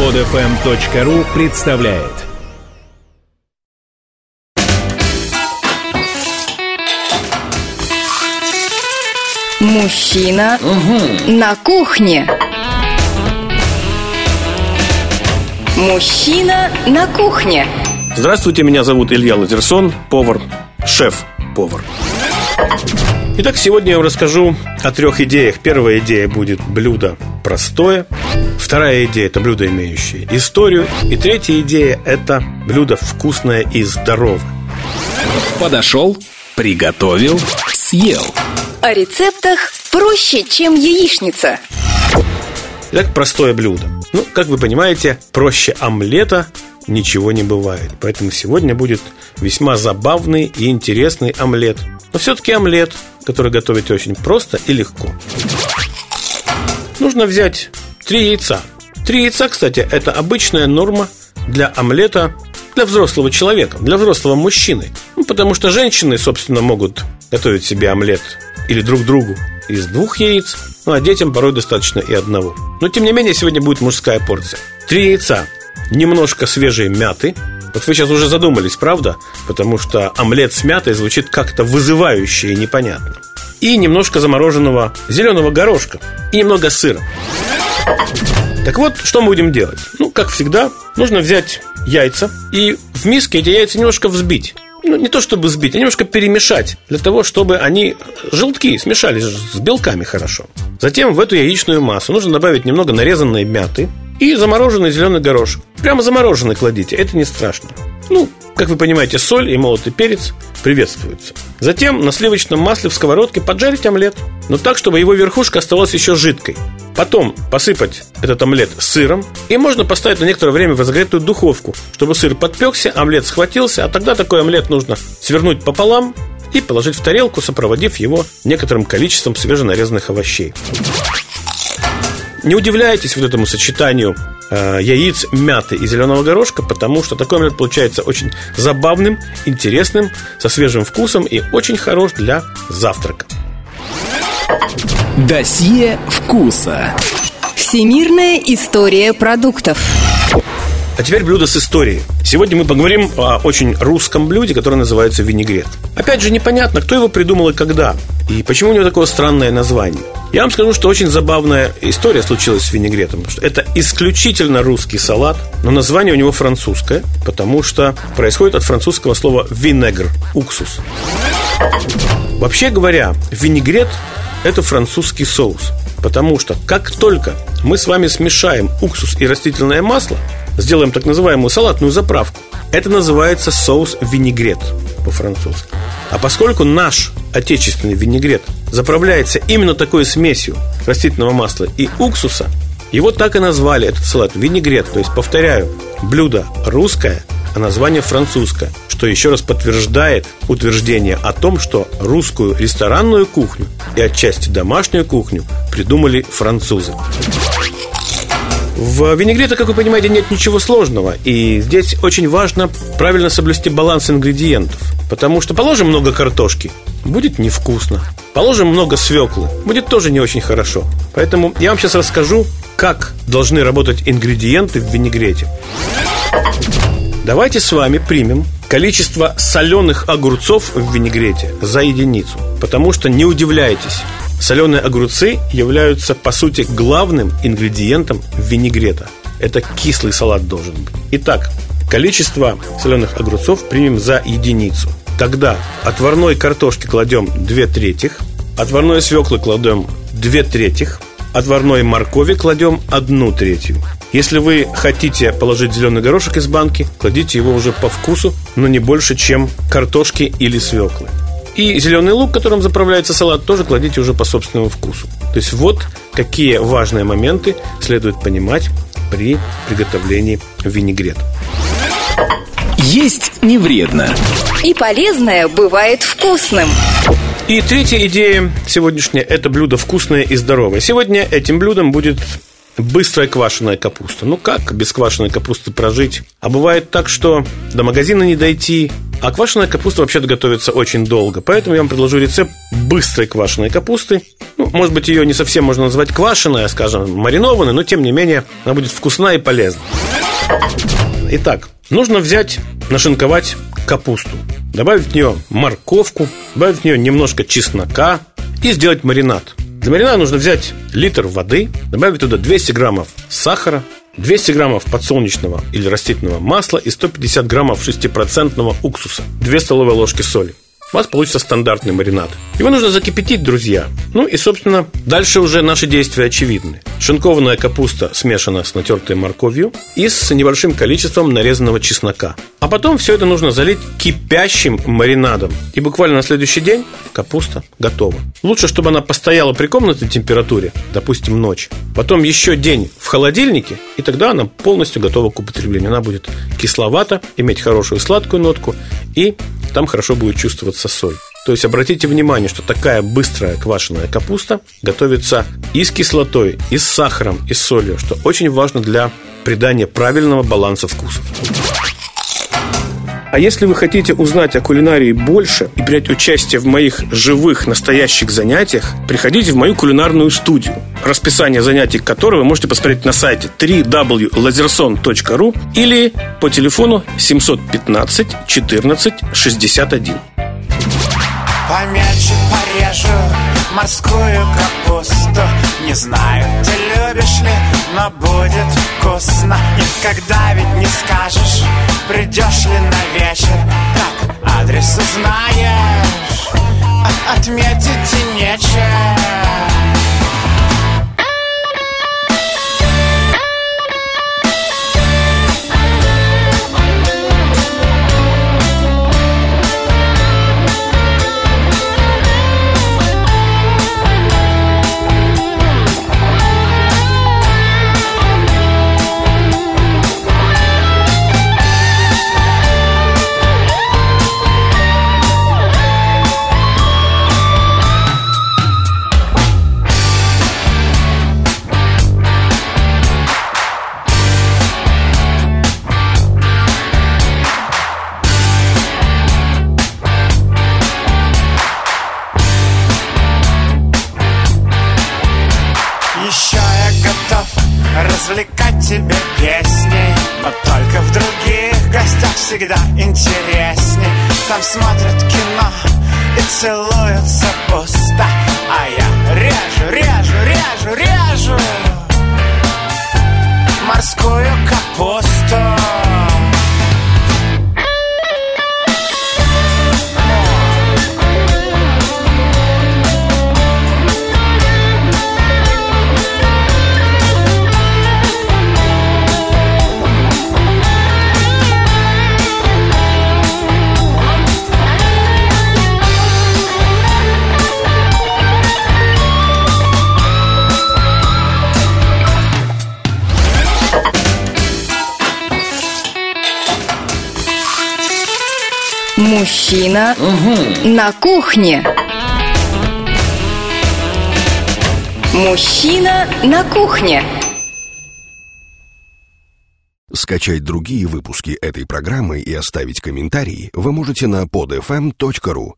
Подфм.ру представляет Мужчина на кухне. Мужчина на кухне. Здравствуйте, меня зовут Илья Лазерсон, повар, шеф-повар. Итак, сегодня я вам расскажу о трех идеях. Первая идея будет блюдо простое. Вторая идея – это блюдо, имеющее историю. И третья идея – это блюдо вкусное и здоровое. Подошел, приготовил, съел. О рецептах проще, чем яичница. Итак, простое блюдо. Ну, как вы понимаете, проще омлета ничего не бывает. Поэтому сегодня будет весьма забавный и интересный омлет. Но все-таки омлет, который готовить очень просто и легко. Нужно взять три яйца. Три яйца, кстати, это обычная норма для омлета для взрослого человека, для взрослого мужчины. Ну, потому что женщины, собственно, могут готовить себе омлет или друг другу из двух яиц, ну а детям порой достаточно и одного. Но тем не менее, сегодня будет мужская порция. Три яйца, немножко свежей мяты. Вот вы сейчас уже задумались, правда? Потому что омлет с мятой звучит как-то вызывающе и непонятно. И немножко замороженного зеленого горошка. И немного сыра. Так вот, что мы будем делать? Ну, как всегда, нужно взять яйца и в миске эти яйца немножко взбить. Ну, не то чтобы взбить, а немножко перемешать, для того, чтобы они желтки смешались с белками хорошо. Затем в эту яичную массу нужно добавить немного нарезанной мяты и замороженный зеленый горошек. Прямо замороженный кладите, это не страшно. Ну, как вы понимаете, соль и молотый перец приветствуются. Затем на сливочном масле в сковородке поджарить омлет, но так, чтобы его верхушка оставалась еще жидкой. Потом посыпать этот омлет сыром и можно поставить на некоторое время в разогретую духовку, чтобы сыр подпекся, омлет схватился, а тогда такой омлет нужно свернуть пополам и положить в тарелку, сопроводив его некоторым количеством свеженарезанных овощей. Не удивляйтесь вот этому сочетанию э, яиц, мяты и зеленого горошка, потому что такой омлет получается очень забавным, интересным, со свежим вкусом и очень хорош для завтрака. Досье вкуса. Всемирная история продуктов. А теперь блюдо с историей. Сегодня мы поговорим о очень русском блюде, которое называется винегрет. Опять же, непонятно, кто его придумал и когда, и почему у него такое странное название. Я вам скажу, что очень забавная история случилась с винегретом. Что это исключительно русский салат, но название у него французское, потому что происходит от французского слова «винегр» – уксус. Вообще говоря, винегрет – это французский соус. Потому что как только мы с вами смешаем уксус и растительное масло, сделаем так называемую салатную заправку, это называется соус винегрет по-французски. А поскольку наш отечественный винегрет заправляется именно такой смесью растительного масла и уксуса, его так и назвали, этот салат, винегрет. То есть, повторяю, блюдо русское, а название французское, что еще раз подтверждает утверждение о том, что русскую ресторанную кухню и отчасти домашнюю кухню придумали французы. В винегрете, как вы понимаете, нет ничего сложного. И здесь очень важно правильно соблюсти баланс ингредиентов. Потому что положим много картошки, будет невкусно. Положим много свеклы, будет тоже не очень хорошо. Поэтому я вам сейчас расскажу, как должны работать ингредиенты в винегрете. Давайте с вами примем количество соленых огурцов в винегрете за единицу. Потому что не удивляйтесь, соленые огурцы являются, по сути, главным ингредиентом винегрета. Это кислый салат должен быть. Итак, количество соленых огурцов примем за единицу. Тогда отварной картошки кладем 2 третьих, отварной свеклы кладем 2 третьих, отварной моркови кладем 1 третью. Если вы хотите положить зеленый горошек из банки, кладите его уже по вкусу, но не больше, чем картошки или свеклы. И зеленый лук, которым заправляется салат, тоже кладите уже по собственному вкусу. То есть вот какие важные моменты следует понимать при приготовлении винегрета. Есть не вредно. И полезное бывает вкусным. И третья идея сегодняшняя – это блюдо вкусное и здоровое. Сегодня этим блюдом будет быстрая квашеная капуста. Ну как без квашеной капусты прожить? А бывает так, что до магазина не дойти, А квашеная капуста вообще-то готовится очень долго. Поэтому я вам предложу рецепт быстрой квашеной капусты. Ну, может быть, ее не совсем можно назвать квашеной, а, скажем, маринованной, но тем не менее она будет вкусна и полезна. Итак, нужно взять, нашинковать капусту, добавить в нее морковку, добавить в нее немножко чеснока и сделать маринад. Для маринада нужно взять литр воды, добавить туда 200 граммов сахара, 200 граммов подсолнечного или растительного масла и 150 граммов 6% уксуса, 2 столовые ложки соли у вас получится стандартный маринад. Его нужно закипятить, друзья. Ну и, собственно, дальше уже наши действия очевидны. Шинкованная капуста смешана с натертой морковью и с небольшим количеством нарезанного чеснока. А потом все это нужно залить кипящим маринадом. И буквально на следующий день капуста готова. Лучше, чтобы она постояла при комнатной температуре, допустим, ночь. Потом еще день в холодильнике, и тогда она полностью готова к употреблению. Она будет кисловата, иметь хорошую сладкую нотку и там хорошо будет чувствоваться соль. То есть обратите внимание, что такая быстрая квашеная капуста готовится и с кислотой, и с сахаром, и с солью, что очень важно для придания правильного баланса вкусов. А если вы хотите узнать о кулинарии больше и принять участие в моих живых настоящих занятиях, приходите в мою кулинарную студию, расписание занятий которой вы можете посмотреть на сайте www.lazerson.ru или по телефону 715 14 61. Помельче порежу морскую капусту Не знаю, ты любишь ли, но будет вкусно Никогда ведь не скажешь, придешь ли на вечер Как адрес узнаешь, а отметить и нечем всегда интересней Там смотрят кино и целуются пусто. А я режу, режу, режу, режу Морскую капусту Мужчина угу. на кухне. Мужчина на кухне. Скачать другие выпуски этой программы и оставить комментарии вы можете на podfm.ru